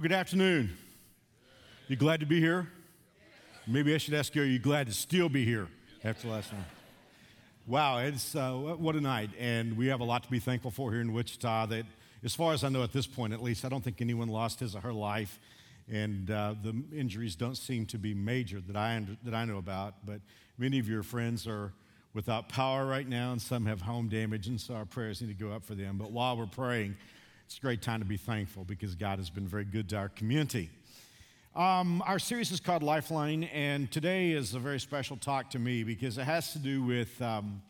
Good afternoon. You glad to be here? Maybe I should ask you, are you glad to still be here after last night? Wow, it's uh, what a night. And we have a lot to be thankful for here in Wichita. That, as far as I know at this point, at least, I don't think anyone lost his or her life. And uh, the injuries don't seem to be major that I, that I know about. But many of your friends are without power right now, and some have home damage, and so our prayers need to go up for them. But while we're praying, it's a great time to be thankful because God has been very good to our community. Um, our series is called Lifeline, and today is a very special talk to me because it has to do with um,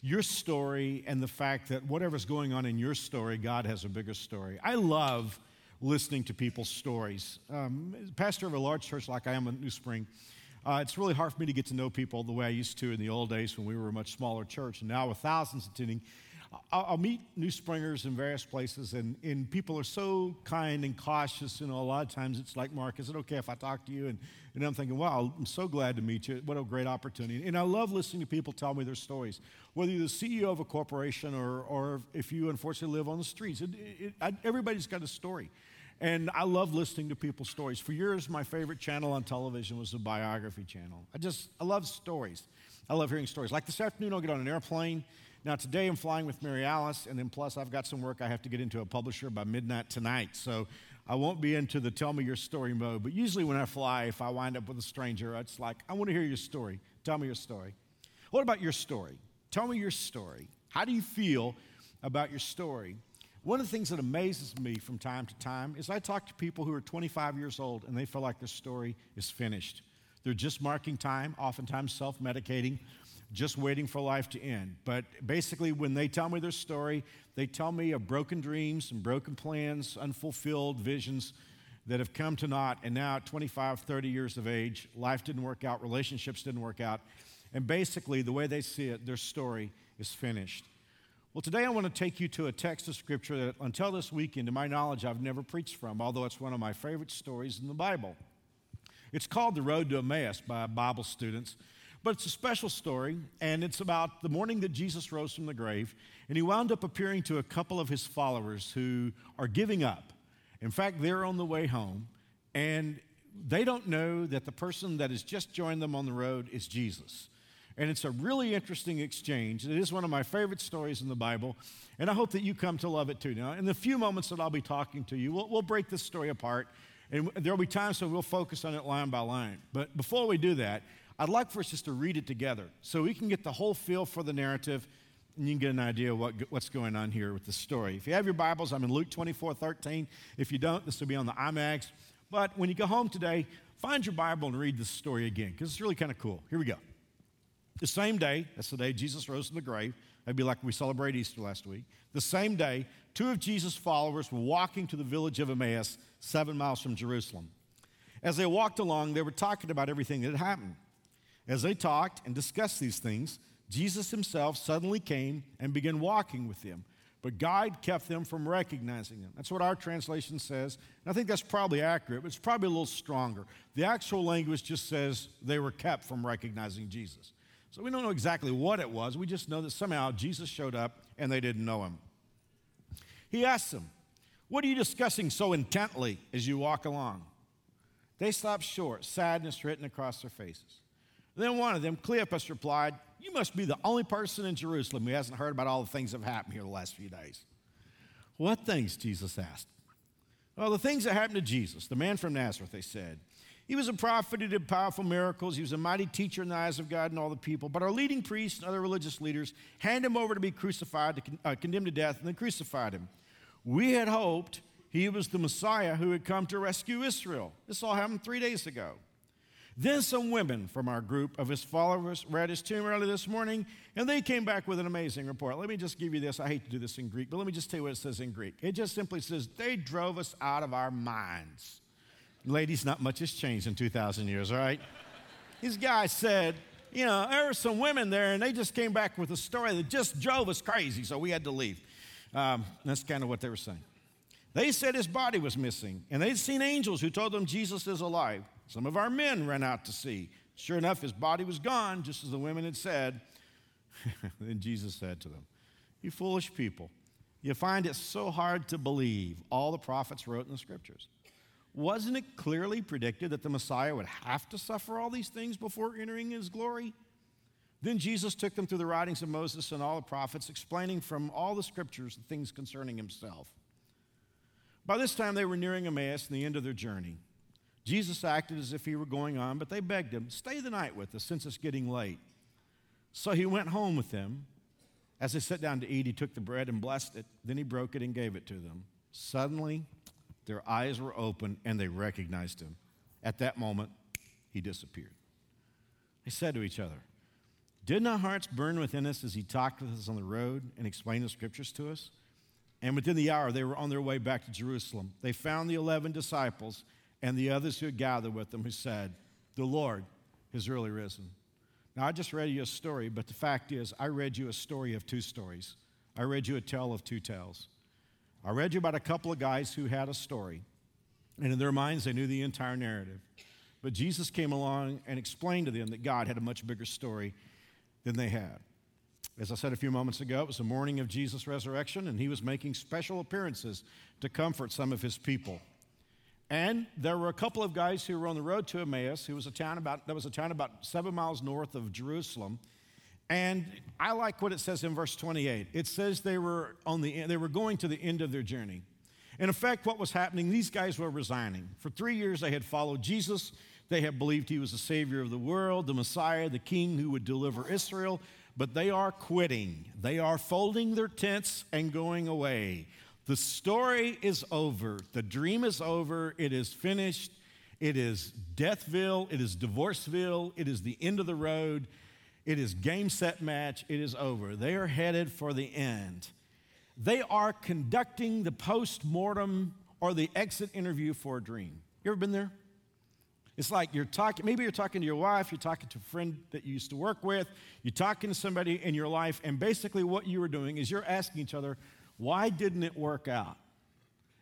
your story and the fact that whatever's going on in your story, God has a bigger story. I love listening to people's stories. Um, pastor of a large church like I am in New Spring, uh, it's really hard for me to get to know people the way I used to in the old days when we were a much smaller church. And now, with thousands attending, I'll, I'll, meet new springers in various places, and, and people are so kind and cautious. You know, a lot of times it's like, Mark, is it okay if I talk to you? And, and I'm thinking, wow, I'm so glad to meet you. What a great opportunity. And I love listening to people tell me their stories, whether you're the CEO of a corporation or, or if you unfortunately live on the streets. It, it, everybody's got a story. And I love listening to people's stories. For years, my favorite channel on television was the biography channel. I just, I love stories. I love hearing stories. Like this afternoon, I'll get on an airplane now, today I'm flying with Mary Alice, and then plus I've got some work I have to get into a publisher by midnight tonight. So I won't be into the tell me your story mode. But usually when I fly, if I wind up with a stranger, it's like, I want to hear your story. Tell me your story. What about your story? Tell me your story. How do you feel about your story? One of the things that amazes me from time to time is I talk to people who are 25 years old and they feel like their story is finished. They're just marking time, oftentimes self medicating, just waiting for life to end. But basically, when they tell me their story, they tell me of broken dreams and broken plans, unfulfilled visions that have come to naught. And now, at 25, 30 years of age, life didn't work out, relationships didn't work out. And basically, the way they see it, their story is finished. Well, today I want to take you to a text of scripture that, until this weekend, to my knowledge, I've never preached from, although it's one of my favorite stories in the Bible. It's called The Road to Emmaus by Bible students. But it's a special story, and it's about the morning that Jesus rose from the grave, and he wound up appearing to a couple of his followers who are giving up. In fact, they're on the way home, and they don't know that the person that has just joined them on the road is Jesus. And it's a really interesting exchange. It is one of my favorite stories in the Bible, and I hope that you come to love it too. Now, in the few moments that I'll be talking to you, we'll, we'll break this story apart, and there'll be times so we'll focus on it line by line. But before we do that, I'd like for us just to read it together so we can get the whole feel for the narrative and you can get an idea what, what's going on here with the story. If you have your Bibles, I'm in Luke 24 13. If you don't, this will be on the IMAX. But when you go home today, find your Bible and read this story again because it's really kind of cool. Here we go. The same day, that's the day Jesus rose from the grave. That'd be like we celebrate Easter last week. The same day, two of Jesus' followers were walking to the village of Emmaus, seven miles from Jerusalem. As they walked along, they were talking about everything that had happened. As they talked and discussed these things, Jesus himself suddenly came and began walking with them. But God kept them from recognizing him. That's what our translation says. And I think that's probably accurate, but it's probably a little stronger. The actual language just says they were kept from recognizing Jesus. So we don't know exactly what it was. We just know that somehow Jesus showed up and they didn't know him. He asked them, What are you discussing so intently as you walk along? They stopped short, sadness written across their faces. Then one of them, Cleopas, replied, You must be the only person in Jerusalem who hasn't heard about all the things that have happened here the last few days. What things? Jesus asked. Well, the things that happened to Jesus, the man from Nazareth, they said. He was a prophet who did powerful miracles. He was a mighty teacher in the eyes of God and all the people. But our leading priests and other religious leaders hand him over to be crucified, to uh, condemned to death, and then crucified him. We had hoped he was the Messiah who had come to rescue Israel. This all happened three days ago. Then some women from our group of his followers read his tomb early this morning, and they came back with an amazing report. Let me just give you this. I hate to do this in Greek, but let me just tell you what it says in Greek. It just simply says, They drove us out of our minds. Ladies, not much has changed in 2,000 years, all right? These guys said, You know, there were some women there, and they just came back with a story that just drove us crazy, so we had to leave. Um, that's kind of what they were saying. They said his body was missing, and they'd seen angels who told them Jesus is alive. Some of our men ran out to see. Sure enough, his body was gone, just as the women had said. then Jesus said to them, You foolish people, you find it so hard to believe all the prophets wrote in the scriptures. Wasn't it clearly predicted that the Messiah would have to suffer all these things before entering his glory? Then Jesus took them through the writings of Moses and all the prophets, explaining from all the scriptures the things concerning himself. By this time, they were nearing Emmaus and the end of their journey. Jesus acted as if he were going on, but they begged him, Stay the night with us since it's getting late. So he went home with them. As they sat down to eat, he took the bread and blessed it. Then he broke it and gave it to them. Suddenly, their eyes were open and they recognized him. At that moment, he disappeared. They said to each other, Didn't our hearts burn within us as he talked with us on the road and explained the scriptures to us? And within the hour, they were on their way back to Jerusalem. They found the 11 disciples and the others who had gathered with them who said, The Lord has really risen. Now, I just read you a story, but the fact is, I read you a story of two stories. I read you a tale of two tales. I read you about a couple of guys who had a story, and in their minds, they knew the entire narrative. But Jesus came along and explained to them that God had a much bigger story than they had. As I said a few moments ago, it was the morning of Jesus' resurrection, and he was making special appearances to comfort some of his people. And there were a couple of guys who were on the road to Emmaus, who was a town about, that was a town about seven miles north of Jerusalem. And I like what it says in verse 28. It says they were, on the, they were going to the end of their journey. In effect, what was happening, these guys were resigning. For three years, they had followed Jesus. They had believed he was the Savior of the world, the Messiah, the King who would deliver Israel. But they are quitting. They are folding their tents and going away. The story is over. The dream is over. It is finished. It is Deathville. It is Divorceville. It is the end of the road. It is game, set, match. It is over. They are headed for the end. They are conducting the post mortem or the exit interview for a dream. You ever been there? It's like you're talking, maybe you're talking to your wife, you're talking to a friend that you used to work with, you're talking to somebody in your life, and basically what you are doing is you're asking each other, why didn't it work out?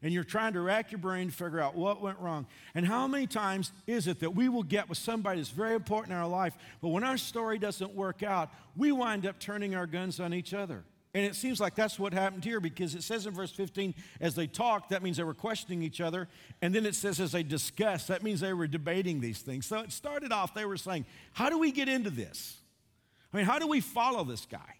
And you're trying to rack your brain to figure out what went wrong. And how many times is it that we will get with somebody that's very important in our life, but when our story doesn't work out, we wind up turning our guns on each other? And it seems like that's what happened here because it says in verse 15, as they talked, that means they were questioning each other. And then it says as they discussed, that means they were debating these things. So it started off, they were saying, How do we get into this? I mean, how do we follow this guy?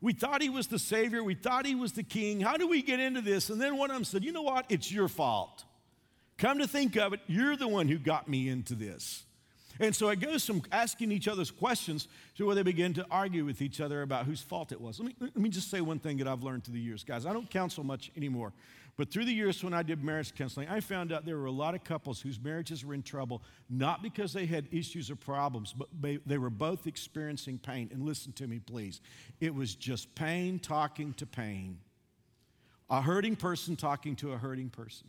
We thought he was the Savior. We thought he was the King. How do we get into this? And then one of them said, You know what? It's your fault. Come to think of it, you're the one who got me into this. And so it goes from asking each other's questions to where they begin to argue with each other about whose fault it was. Let me, let me just say one thing that I've learned through the years, guys. I don't counsel much anymore. But through the years when I did marriage counseling, I found out there were a lot of couples whose marriages were in trouble, not because they had issues or problems, but they were both experiencing pain. And listen to me, please. It was just pain talking to pain, a hurting person talking to a hurting person.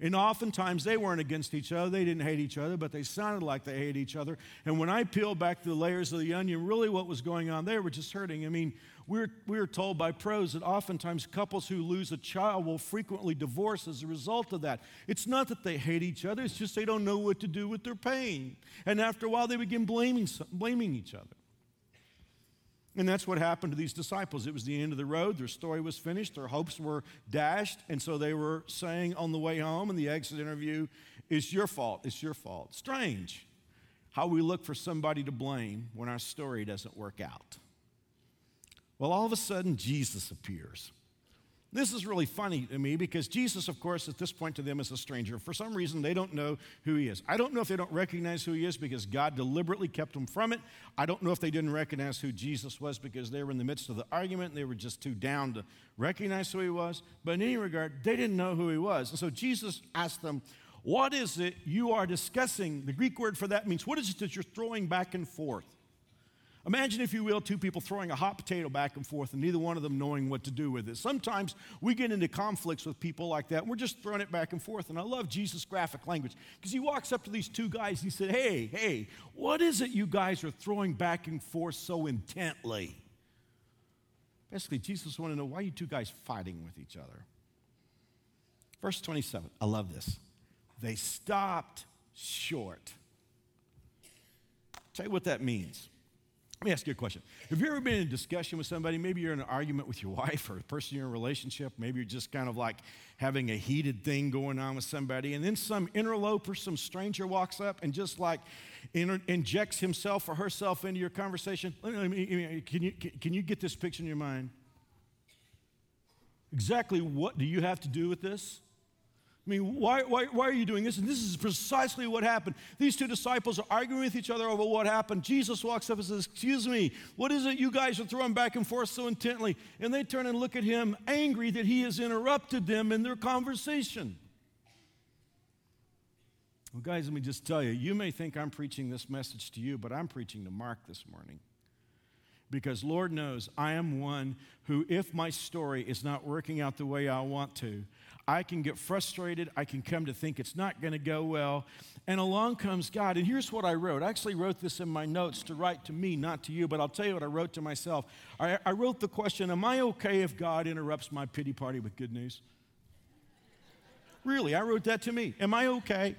And oftentimes they weren't against each other. They didn't hate each other, but they sounded like they hated each other. And when I peeled back the layers of the onion, really what was going on, they were just hurting. I mean, we're, we're told by pros that oftentimes couples who lose a child will frequently divorce as a result of that. It's not that they hate each other, it's just they don't know what to do with their pain. And after a while, they begin blaming, blaming each other. And that's what happened to these disciples. It was the end of the road. Their story was finished. Their hopes were dashed. And so they were saying on the way home in the exit interview, It's your fault. It's your fault. Strange how we look for somebody to blame when our story doesn't work out. Well, all of a sudden, Jesus appears. This is really funny to me because Jesus, of course, at this point to them is a stranger. For some reason, they don't know who he is. I don't know if they don't recognize who he is because God deliberately kept them from it. I don't know if they didn't recognize who Jesus was because they were in the midst of the argument and they were just too down to recognize who he was. But in any regard, they didn't know who he was. And so Jesus asked them, What is it you are discussing? The Greek word for that means, What is it that you're throwing back and forth? Imagine, if you will, two people throwing a hot potato back and forth and neither one of them knowing what to do with it. Sometimes we get into conflicts with people like that we're just throwing it back and forth. And I love Jesus' graphic language because he walks up to these two guys and he said, Hey, hey, what is it you guys are throwing back and forth so intently? Basically, Jesus wanted to know why you two guys fighting with each other. Verse 27, I love this. They stopped short. Tell you what that means. Let me ask you a question. Have you ever been in a discussion with somebody? Maybe you're in an argument with your wife or a person you're in a relationship. Maybe you're just kind of like having a heated thing going on with somebody. And then some interloper, some stranger walks up and just like inter- injects himself or herself into your conversation. Can you, can you get this picture in your mind? Exactly what do you have to do with this? I mean, why, why, why are you doing this? And this is precisely what happened. These two disciples are arguing with each other over what happened. Jesus walks up and says, Excuse me, what is it you guys are throwing back and forth so intently? And they turn and look at him, angry that he has interrupted them in their conversation. Well, guys, let me just tell you, you may think I'm preaching this message to you, but I'm preaching to Mark this morning. Because Lord knows I am one who, if my story is not working out the way I want to, I can get frustrated. I can come to think it's not going to go well. And along comes God. And here's what I wrote. I actually wrote this in my notes to write to me, not to you, but I'll tell you what I wrote to myself. I, I wrote the question Am I okay if God interrupts my pity party with good news? really, I wrote that to me. Am I okay?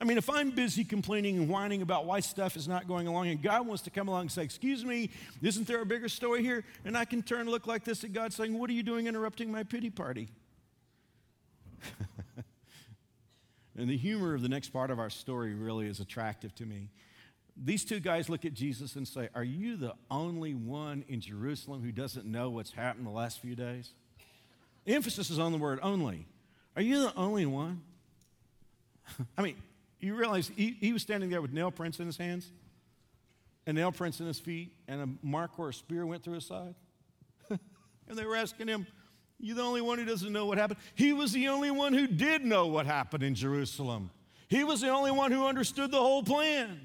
I mean, if I'm busy complaining and whining about why stuff is not going along, and God wants to come along and say, Excuse me, isn't there a bigger story here? And I can turn and look like this at God saying, What are you doing interrupting my pity party? and the humor of the next part of our story really is attractive to me. These two guys look at Jesus and say, Are you the only one in Jerusalem who doesn't know what's happened the last few days? The emphasis is on the word only. Are you the only one? I mean, you realize he, he was standing there with nail prints in his hands, and nail prints in his feet, and a mark where a spear went through his side. and they were asking him, you're the only one who doesn't know what happened. He was the only one who did know what happened in Jerusalem. He was the only one who understood the whole plan.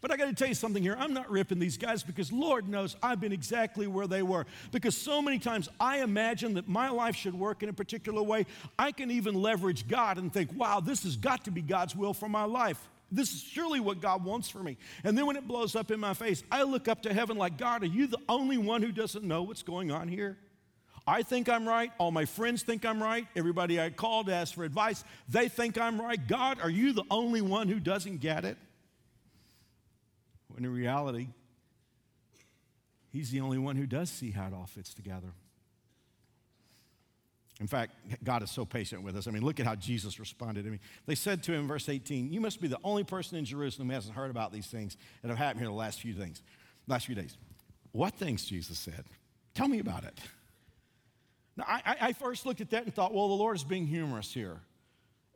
But I got to tell you something here. I'm not ripping these guys because Lord knows I've been exactly where they were. Because so many times I imagine that my life should work in a particular way. I can even leverage God and think, wow, this has got to be God's will for my life. This is surely what God wants for me. And then when it blows up in my face, I look up to heaven like, God, are you the only one who doesn't know what's going on here? I think I'm right. All my friends think I'm right. Everybody I called to ask for advice, they think I'm right. God, are you the only one who doesn't get it? When in reality, He's the only one who does see how it all fits together. In fact, God is so patient with us. I mean, look at how Jesus responded. I mean, they said to him, verse 18, You must be the only person in Jerusalem who hasn't heard about these things that have happened here the last few things, last few days. What things, Jesus said? Tell me about it. Now, I, I first looked at that and thought, well, the Lord is being humorous here.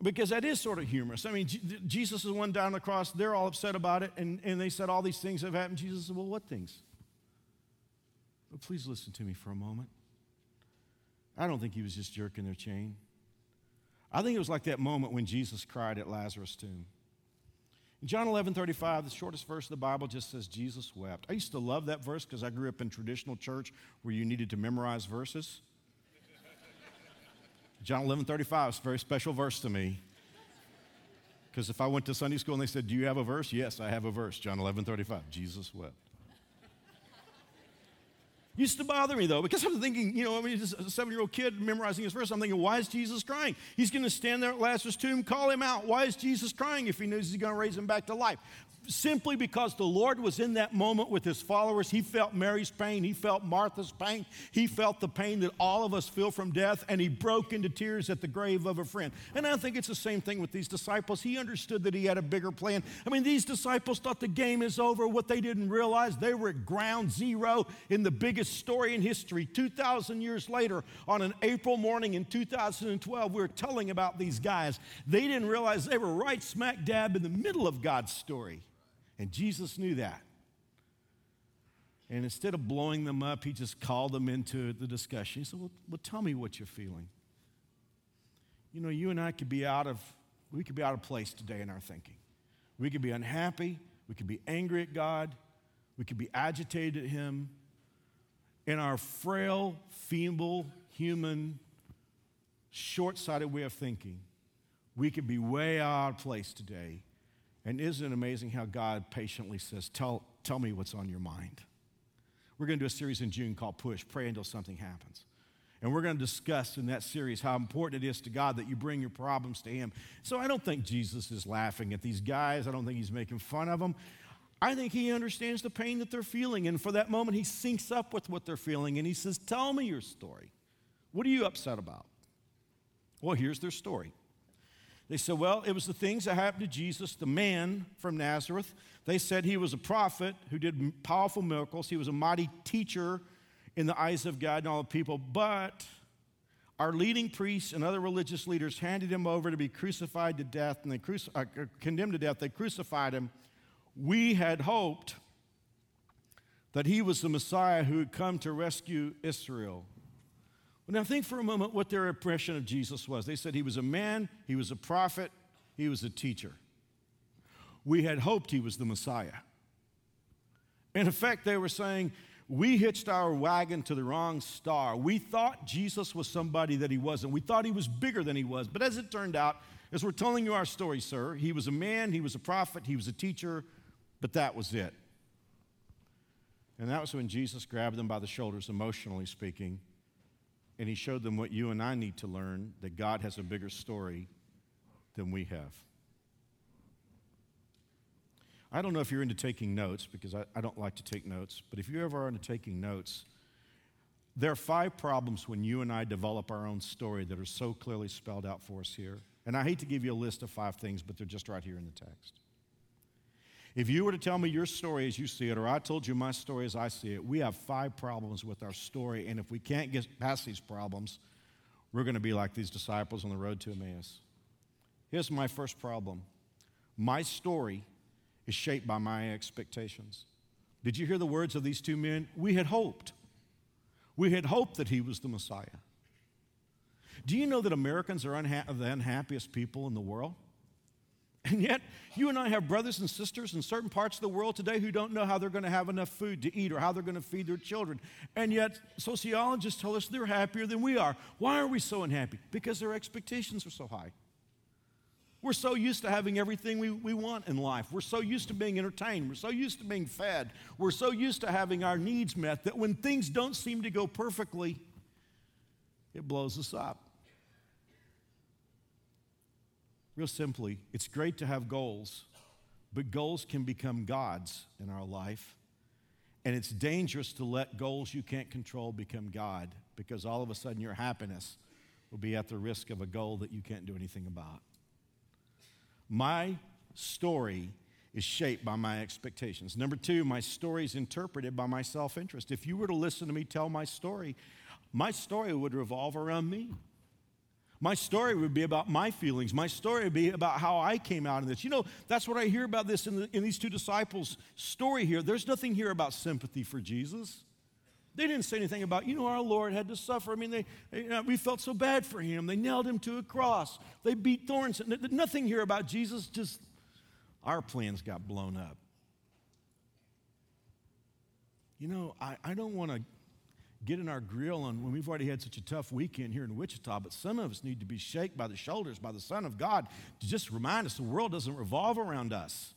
Because that is sort of humorous. I mean, Jesus is the one down on the cross. They're all upset about it. And, and they said all these things have happened. Jesus said, well, what things? But please listen to me for a moment. I don't think he was just jerking their chain. I think it was like that moment when Jesus cried at Lazarus' tomb. In John 11 35, the shortest verse of the Bible just says Jesus wept. I used to love that verse because I grew up in traditional church where you needed to memorize verses. John 11 35 is a very special verse to me. Because if I went to Sunday school and they said, Do you have a verse? Yes, I have a verse. John 11 35. Jesus wept. Used to bother me though, because I'm thinking, you know, I mean, just a seven year old kid memorizing his verse. I'm thinking, why is Jesus crying? He's going to stand there at Lazarus' tomb, call him out. Why is Jesus crying if he knows he's going to raise him back to life? Simply because the Lord was in that moment with his followers. He felt Mary's pain, he felt Martha's pain, he felt the pain that all of us feel from death, and he broke into tears at the grave of a friend. And I think it's the same thing with these disciples. He understood that he had a bigger plan. I mean, these disciples thought the game is over. What they didn't realize, they were at ground zero in the biggest story in history. 2,000 years later, on an April morning in 2012, we were telling about these guys. They didn't realize they were right smack dab in the middle of God's story. And Jesus knew that. And instead of blowing them up, he just called them into the discussion. He said, Well, well tell me what you're feeling. You know, you and I could be out of, we could be out of place today in our thinking. We could be unhappy. We could be angry at God. We could be agitated at Him. In our frail, feeble, human, short sighted way of thinking, we could be way out of place today and isn't it amazing how God patiently says, Tell, tell me what's on your mind? We're going to do a series in June called Push Pray Until Something Happens. And we're going to discuss in that series how important it is to God that you bring your problems to Him. So I don't think Jesus is laughing at these guys. I don't think He's making fun of them. I think he understands the pain that they're feeling. And for that moment, he syncs up with what they're feeling and he says, Tell me your story. What are you upset about? Well, here's their story. They said, Well, it was the things that happened to Jesus, the man from Nazareth. They said he was a prophet who did powerful miracles. He was a mighty teacher in the eyes of God and all the people. But our leading priests and other religious leaders handed him over to be crucified to death and they cruci- uh, condemned to death. They crucified him. We had hoped that he was the Messiah who had come to rescue Israel. Well, now think for a moment what their impression of Jesus was. They said he was a man, he was a prophet, he was a teacher. We had hoped he was the Messiah. In effect, they were saying, we hitched our wagon to the wrong star. We thought Jesus was somebody that he wasn't. We thought he was bigger than he was. But as it turned out, as we're telling you our story, sir, he was a man, he was a prophet, he was a teacher, but that was it. And that was when Jesus grabbed them by the shoulders, emotionally speaking, and he showed them what you and I need to learn that God has a bigger story than we have. I don't know if you're into taking notes because I, I don't like to take notes, but if you ever are into taking notes, there are five problems when you and I develop our own story that are so clearly spelled out for us here. And I hate to give you a list of five things, but they're just right here in the text. If you were to tell me your story as you see it, or I told you my story as I see it, we have five problems with our story. And if we can't get past these problems, we're going to be like these disciples on the road to Emmaus. Here's my first problem my story is shaped by my expectations. Did you hear the words of these two men? We had hoped. We had hoped that he was the Messiah. Do you know that Americans are unha- the unhappiest people in the world? And yet, you and I have brothers and sisters in certain parts of the world today who don't know how they're going to have enough food to eat or how they're going to feed their children. And yet, sociologists tell us they're happier than we are. Why are we so unhappy? Because their expectations are so high. We're so used to having everything we, we want in life. We're so used to being entertained. We're so used to being fed. We're so used to having our needs met that when things don't seem to go perfectly, it blows us up. Real simply, it's great to have goals, but goals can become gods in our life. And it's dangerous to let goals you can't control become God because all of a sudden your happiness will be at the risk of a goal that you can't do anything about. My story is shaped by my expectations. Number two, my story is interpreted by my self interest. If you were to listen to me tell my story, my story would revolve around me. My story would be about my feelings. My story would be about how I came out of this. You know, that's what I hear about this in, the, in these two disciples' story here. There's nothing here about sympathy for Jesus. They didn't say anything about, you know, our Lord had to suffer. I mean, they, you know, we felt so bad for him. They nailed him to a cross. They beat thorns. Nothing here about Jesus, just our plans got blown up. You know, I, I don't want to get in our grill on when we've already had such a tough weekend here in Wichita, but some of us need to be shaken by the shoulders by the Son of God to just remind us the world doesn't revolve around us.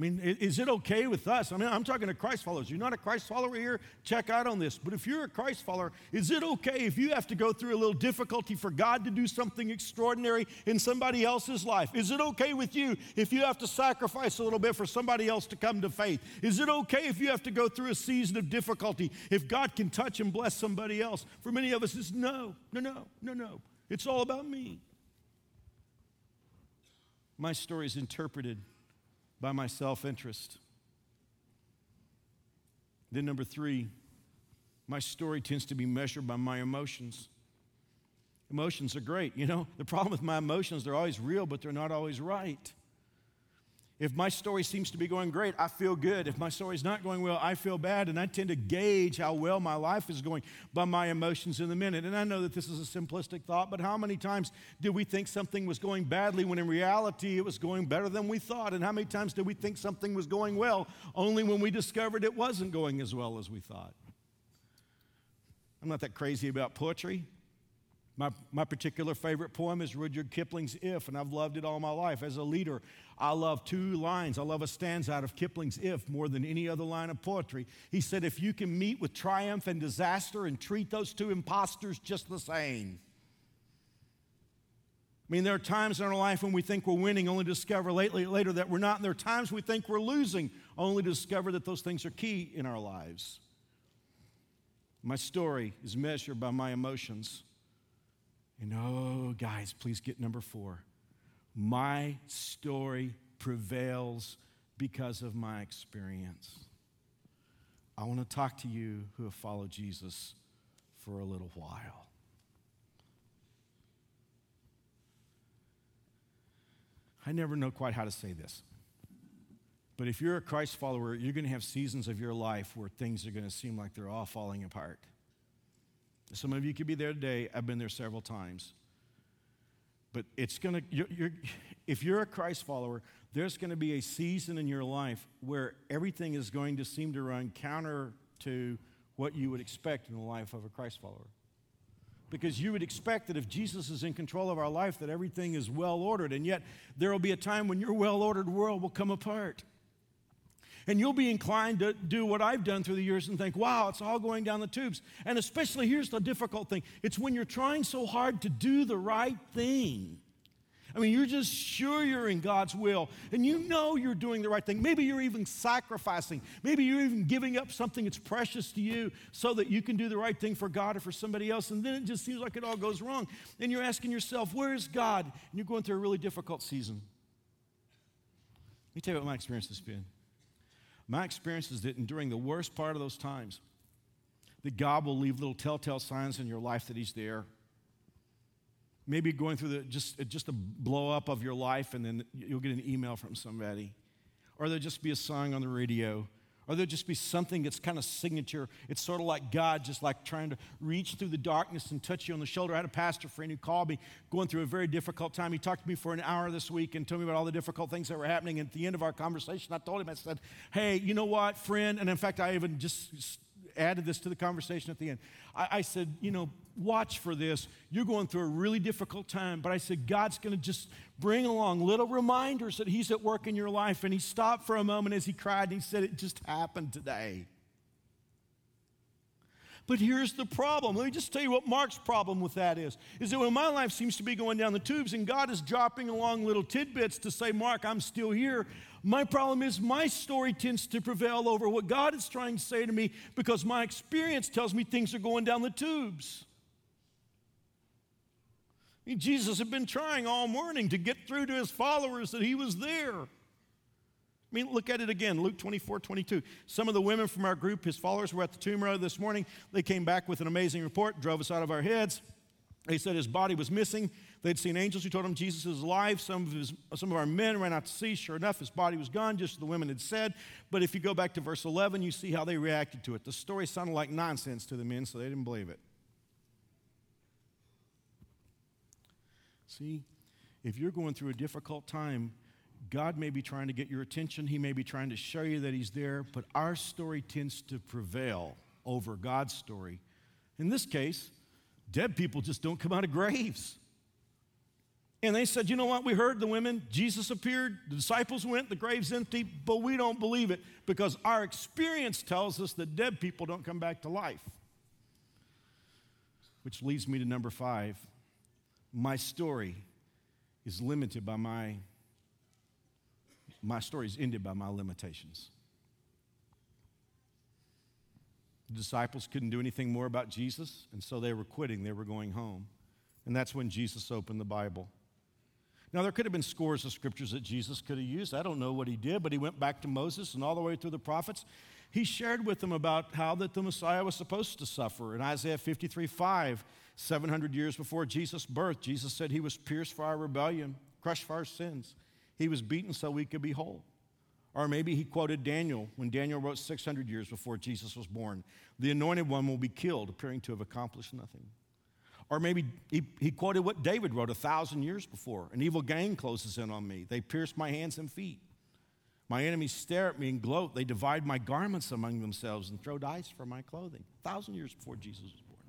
I mean, is it okay with us? I mean, I'm talking to Christ followers. You're not a Christ follower here? Check out on this. But if you're a Christ follower, is it okay if you have to go through a little difficulty for God to do something extraordinary in somebody else's life? Is it okay with you if you have to sacrifice a little bit for somebody else to come to faith? Is it okay if you have to go through a season of difficulty if God can touch and bless somebody else? For many of us, it's no, no, no, no, no. It's all about me. My story is interpreted by my self interest. Then, number three, my story tends to be measured by my emotions. Emotions are great. You know, the problem with my emotions, they're always real, but they're not always right. If my story seems to be going great, I feel good. If my story's not going well, I feel bad. And I tend to gauge how well my life is going by my emotions in the minute. And I know that this is a simplistic thought, but how many times did we think something was going badly when in reality it was going better than we thought? And how many times did we think something was going well only when we discovered it wasn't going as well as we thought? I'm not that crazy about poetry. My, my particular favorite poem is Rudyard Kipling's If, and I've loved it all my life. As a leader, I love two lines. I love a stanza out of Kipling's If more than any other line of poetry. He said, If you can meet with triumph and disaster and treat those two imposters just the same. I mean, there are times in our life when we think we're winning, only to discover lately, later that we're not. And there are times we think we're losing, only to discover that those things are key in our lives. My story is measured by my emotions. And oh, guys, please get number four. My story prevails because of my experience. I want to talk to you who have followed Jesus for a little while. I never know quite how to say this. But if you're a Christ follower, you're going to have seasons of your life where things are going to seem like they're all falling apart. Some of you could be there today. I've been there several times. But it's going to, you're, you're, if you're a Christ follower, there's going to be a season in your life where everything is going to seem to run counter to what you would expect in the life of a Christ follower. Because you would expect that if Jesus is in control of our life, that everything is well ordered. And yet, there will be a time when your well ordered world will come apart. And you'll be inclined to do what I've done through the years and think, wow, it's all going down the tubes. And especially, here's the difficult thing it's when you're trying so hard to do the right thing I mean, you're just sure you're in God's will and you know you're doing the right thing. Maybe you're even sacrificing. Maybe you're even giving up something that's precious to you so that you can do the right thing for God or for somebody else. And then it just seems like it all goes wrong. And you're asking yourself, where's God? And you're going through a really difficult season. Let me tell you what my experience has been. My experience is that during the worst part of those times, that God will leave little telltale signs in your life that He's there. Maybe going through the just just a blow up of your life and then you'll get an email from somebody. Or there'll just be a song on the radio or there'll just be something that's kind of signature. It's sort of like god just like trying to reach through the darkness and touch you on the shoulder. I had a pastor friend who called me going through a very difficult time. He talked to me for an hour this week and told me about all the difficult things that were happening. And at the end of our conversation i told him i said hey you know what friend? And in fact i even just added this to the conversation at the end. I, I, said, you know, watch for this. You're going through a really difficult time, but I said, God's going to just bring along little reminders that He's at work in your life. And he stopped for a moment as he cried and he said, It just happened today. But here's the problem. Let me just tell you what Mark's problem with that is. Is that when my life seems to be going down the tubes and God is dropping along little tidbits to say, Mark, I'm still here, my problem is my story tends to prevail over what God is trying to say to me because my experience tells me things are going down the tubes. Jesus had been trying all morning to get through to his followers that he was there. I mean, look at it again, Luke 24, 22. Some of the women from our group, his followers, were at the tomb road this morning. They came back with an amazing report, drove us out of our heads. They said his body was missing. They'd seen angels who told them Jesus is alive. Some of, his, some of our men ran out to see. Sure enough, his body was gone, just as the women had said. But if you go back to verse 11, you see how they reacted to it. The story sounded like nonsense to the men, so they didn't believe it. See, if you're going through a difficult time, God may be trying to get your attention, He may be trying to show you that He's there, but our story tends to prevail over God's story. In this case, dead people just don't come out of graves. And they said, You know what? We heard the women, Jesus appeared, the disciples went, the grave's empty, but we don't believe it because our experience tells us that dead people don't come back to life. Which leads me to number five. My story is limited by my my story is ended by my limitations. The disciples couldn't do anything more about Jesus, and so they were quitting. They were going home. And that's when Jesus opened the Bible. Now, there could have been scores of scriptures that Jesus could have used. I don't know what he did, but he went back to Moses and all the way through the prophets. He shared with them about how that the Messiah was supposed to suffer. In Isaiah 53 5, 700 years before Jesus' birth, Jesus said he was pierced for our rebellion, crushed for our sins. He was beaten so we could be whole. Or maybe he quoted Daniel when Daniel wrote 600 years before Jesus was born The anointed one will be killed, appearing to have accomplished nothing. Or maybe he, he quoted what David wrote a thousand years before An evil gang closes in on me. They pierce my hands and feet. My enemies stare at me and gloat. They divide my garments among themselves and throw dice for my clothing. A thousand years before Jesus was born.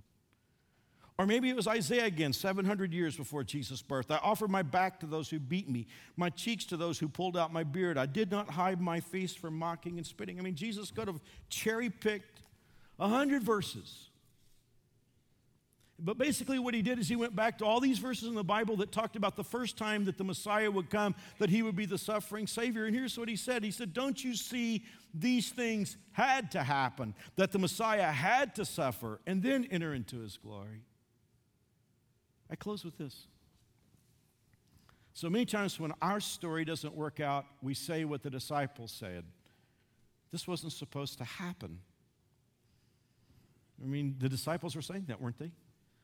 Or maybe it was Isaiah again, 700 years before Jesus' birth. I offered my back to those who beat me, my cheeks to those who pulled out my beard. I did not hide my face from mocking and spitting. I mean, Jesus could have cherry picked 100 verses. But basically, what he did is he went back to all these verses in the Bible that talked about the first time that the Messiah would come, that he would be the suffering Savior. And here's what he said He said, Don't you see these things had to happen, that the Messiah had to suffer and then enter into his glory? I close with this. So many times when our story doesn't work out, we say what the disciples said this wasn't supposed to happen. I mean, the disciples were saying that, weren't they?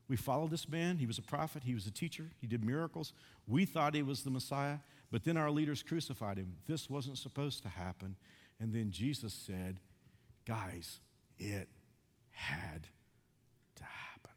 We followed this man. He was a prophet. He was a teacher. He did miracles. We thought he was the Messiah, but then our leaders crucified him. This wasn't supposed to happen. And then Jesus said, Guys, it had to happen.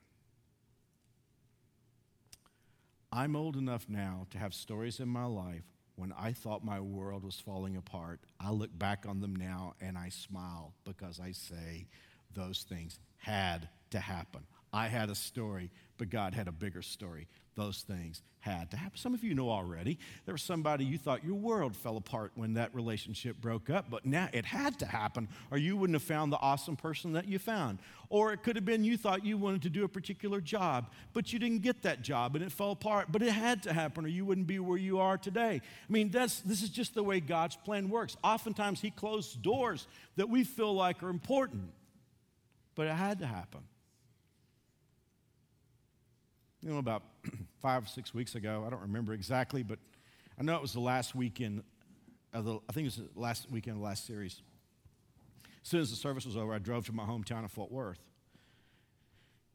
I'm old enough now to have stories in my life when I thought my world was falling apart. I look back on them now and I smile because I say those things had to happen. I had a story, but God had a bigger story. Those things had to happen. Some of you know already. There was somebody you thought your world fell apart when that relationship broke up, but now it had to happen, or you wouldn't have found the awesome person that you found. Or it could have been you thought you wanted to do a particular job, but you didn't get that job and it fell apart, but it had to happen, or you wouldn't be where you are today. I mean, that's, this is just the way God's plan works. Oftentimes, He closed doors that we feel like are important, but it had to happen. You know, about five or six weeks ago, I don't remember exactly, but I know it was the last weekend of the, I think it was the last weekend of the last series. As soon as the service was over, I drove to my hometown of Fort Worth.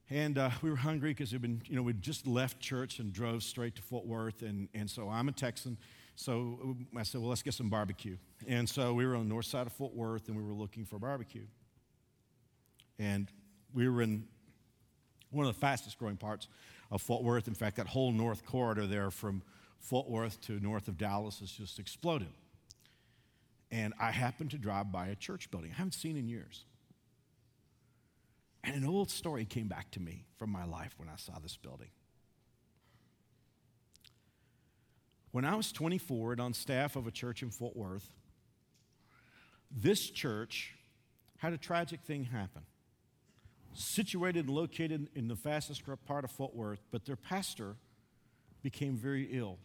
And uh, we were hungry because we'd been, you know, we'd just left church and drove straight to Fort Worth. And, and so I'm a Texan. So I said, well, let's get some barbecue. And so we were on the north side of Fort Worth and we were looking for barbecue. And we were in one of the fastest growing parts of Fort Worth. In fact, that whole north corridor there from Fort Worth to north of Dallas has just exploded. And I happened to drive by a church building I haven't seen in years. And an old story came back to me from my life when I saw this building. When I was 24 and on staff of a church in Fort Worth, this church had a tragic thing happen situated and located in the fastest part of Fort Worth, but their pastor became very ill.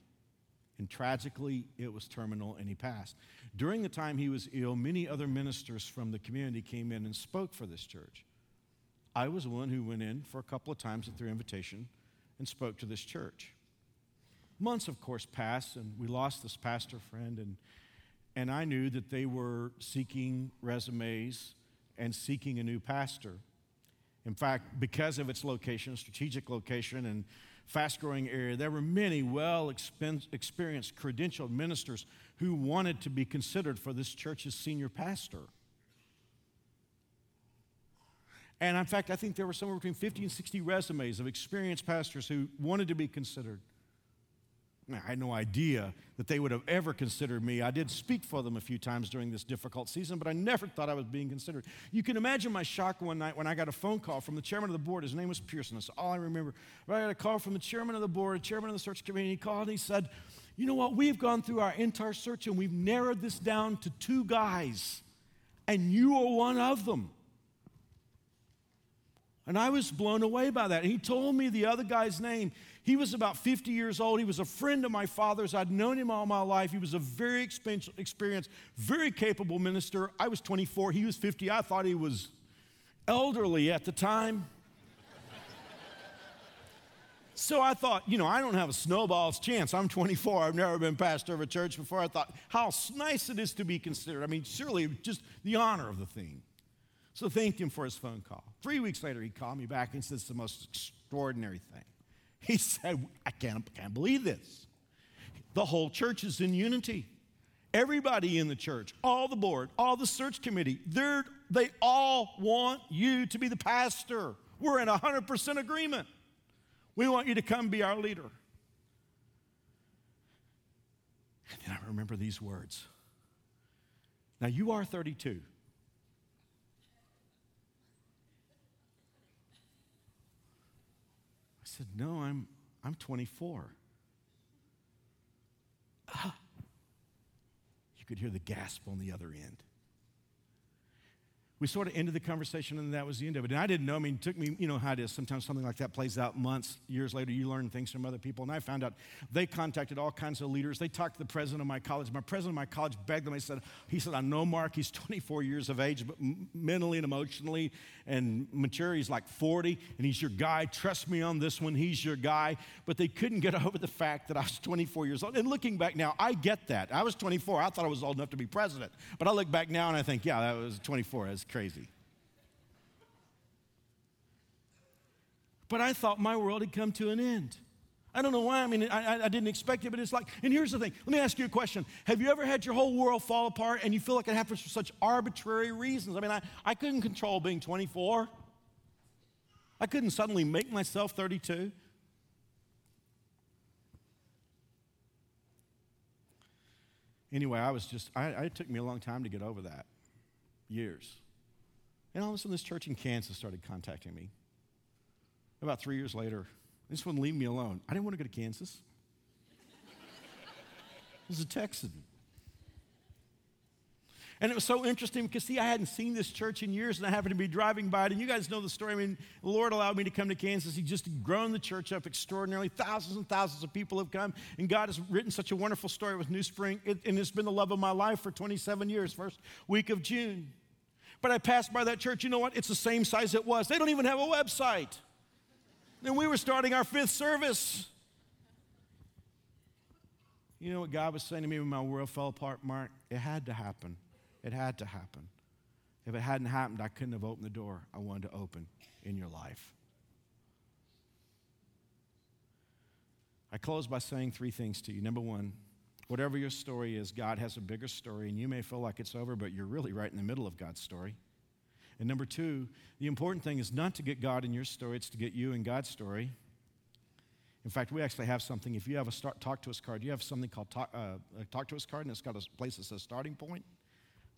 And tragically, it was terminal and he passed. During the time he was ill, many other ministers from the community came in and spoke for this church. I was one who went in for a couple of times at their invitation and spoke to this church. Months, of course, passed, and we lost this pastor friend, and, and I knew that they were seeking resumes and seeking a new pastor. In fact, because of its location, strategic location, and fast growing area, there were many well experienced, credentialed ministers who wanted to be considered for this church's senior pastor. And in fact, I think there were somewhere between 50 and 60 resumes of experienced pastors who wanted to be considered. I had no idea that they would have ever considered me. I did speak for them a few times during this difficult season, but I never thought I was being considered. You can imagine my shock one night when I got a phone call from the chairman of the board. His name was Pearson. That's all I remember. But I got a call from the chairman of the board, chairman of the search committee. He called and he said, You know what? We've gone through our entire search and we've narrowed this down to two guys, and you are one of them. And I was blown away by that. And he told me the other guy's name. He was about 50 years old. He was a friend of my father's. I'd known him all my life. He was a very experienced, very capable minister. I was 24, he was 50. I thought he was elderly at the time. So I thought, you know, I don't have a snowball's chance. I'm 24. I've never been pastor of a church before. I thought, how nice it is to be considered. I mean, surely just the honor of the thing. So thanked him for his phone call. Three weeks later, he called me back and said, it's the most extraordinary thing. He said, I can't, can't believe this. The whole church is in unity. Everybody in the church, all the board, all the search committee, they all want you to be the pastor. We're in 100% agreement. We want you to come be our leader. And then I remember these words. Now, you are 32. Said, No, I'm, I'm 24. Ah. You could hear the gasp on the other end. We sort of ended the conversation and that was the end of it. And I didn't know, I mean, it took me, you know how it is. Sometimes something like that plays out months, years later, you learn things from other people. And I found out they contacted all kinds of leaders. They talked to the president of my college. My president of my college begged them. He said, he said, I know Mark, he's 24 years of age, but mentally and emotionally and mature, he's like 40, and he's your guy. Trust me on this one, he's your guy. But they couldn't get over the fact that I was 24 years old. And looking back now, I get that. I was 24. I thought I was old enough to be president. But I look back now and I think, yeah, that was 24. That's crazy. But I thought my world had come to an end. I don't know why. I mean, I, I, didn't expect it, but it's like, and here's the thing. Let me ask you a question. Have you ever had your whole world fall apart and you feel like it happens for such arbitrary reasons? I mean, I, I couldn't control being 24. I couldn't suddenly make myself 32. Anyway, I was just, I, it took me a long time to get over that. Years. And all of a sudden, this church in Kansas started contacting me. About three years later, this wouldn't leave me alone. I didn't want to go to Kansas. I was a Texan. And it was so interesting because, see, I hadn't seen this church in years, and I happened to be driving by it. And you guys know the story. I mean, the Lord allowed me to come to Kansas. He just grown the church up extraordinarily. Thousands and thousands of people have come, and God has written such a wonderful story with New Spring. It, and it's been the love of my life for 27 years, first week of June. But I passed by that church. You know what? It's the same size it was. They don't even have a website. And we were starting our fifth service. You know what God was saying to me when my world fell apart, Mark? It had to happen. It had to happen. If it hadn't happened, I couldn't have opened the door I wanted to open in your life. I close by saying three things to you. Number one, whatever your story is, God has a bigger story, and you may feel like it's over, but you're really right in the middle of God's story. And number two, the important thing is not to get God in your story, it's to get you in God's story. In fact, we actually have something. If you have a start, talk to us card, you have something called talk, uh, a talk to us card, and it's got a place that says starting point.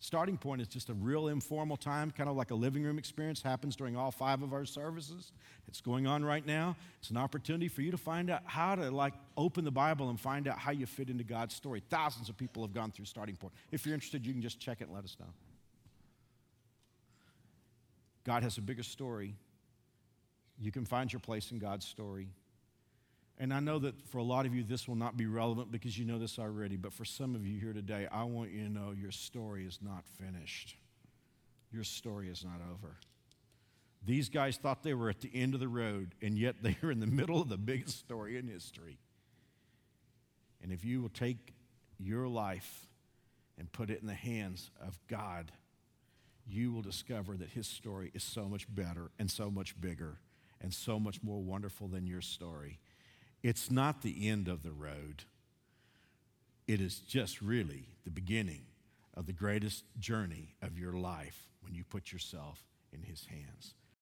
Starting point is just a real informal time, kind of like a living room experience, happens during all five of our services. It's going on right now. It's an opportunity for you to find out how to like open the Bible and find out how you fit into God's story. Thousands of people have gone through starting point. If you're interested, you can just check it and let us know. God has a bigger story. You can find your place in God's story. And I know that for a lot of you, this will not be relevant because you know this already, but for some of you here today, I want you to know your story is not finished. Your story is not over. These guys thought they were at the end of the road, and yet they are in the middle of the biggest story in history. And if you will take your life and put it in the hands of God, you will discover that his story is so much better and so much bigger and so much more wonderful than your story. It's not the end of the road, it is just really the beginning of the greatest journey of your life when you put yourself in his hands.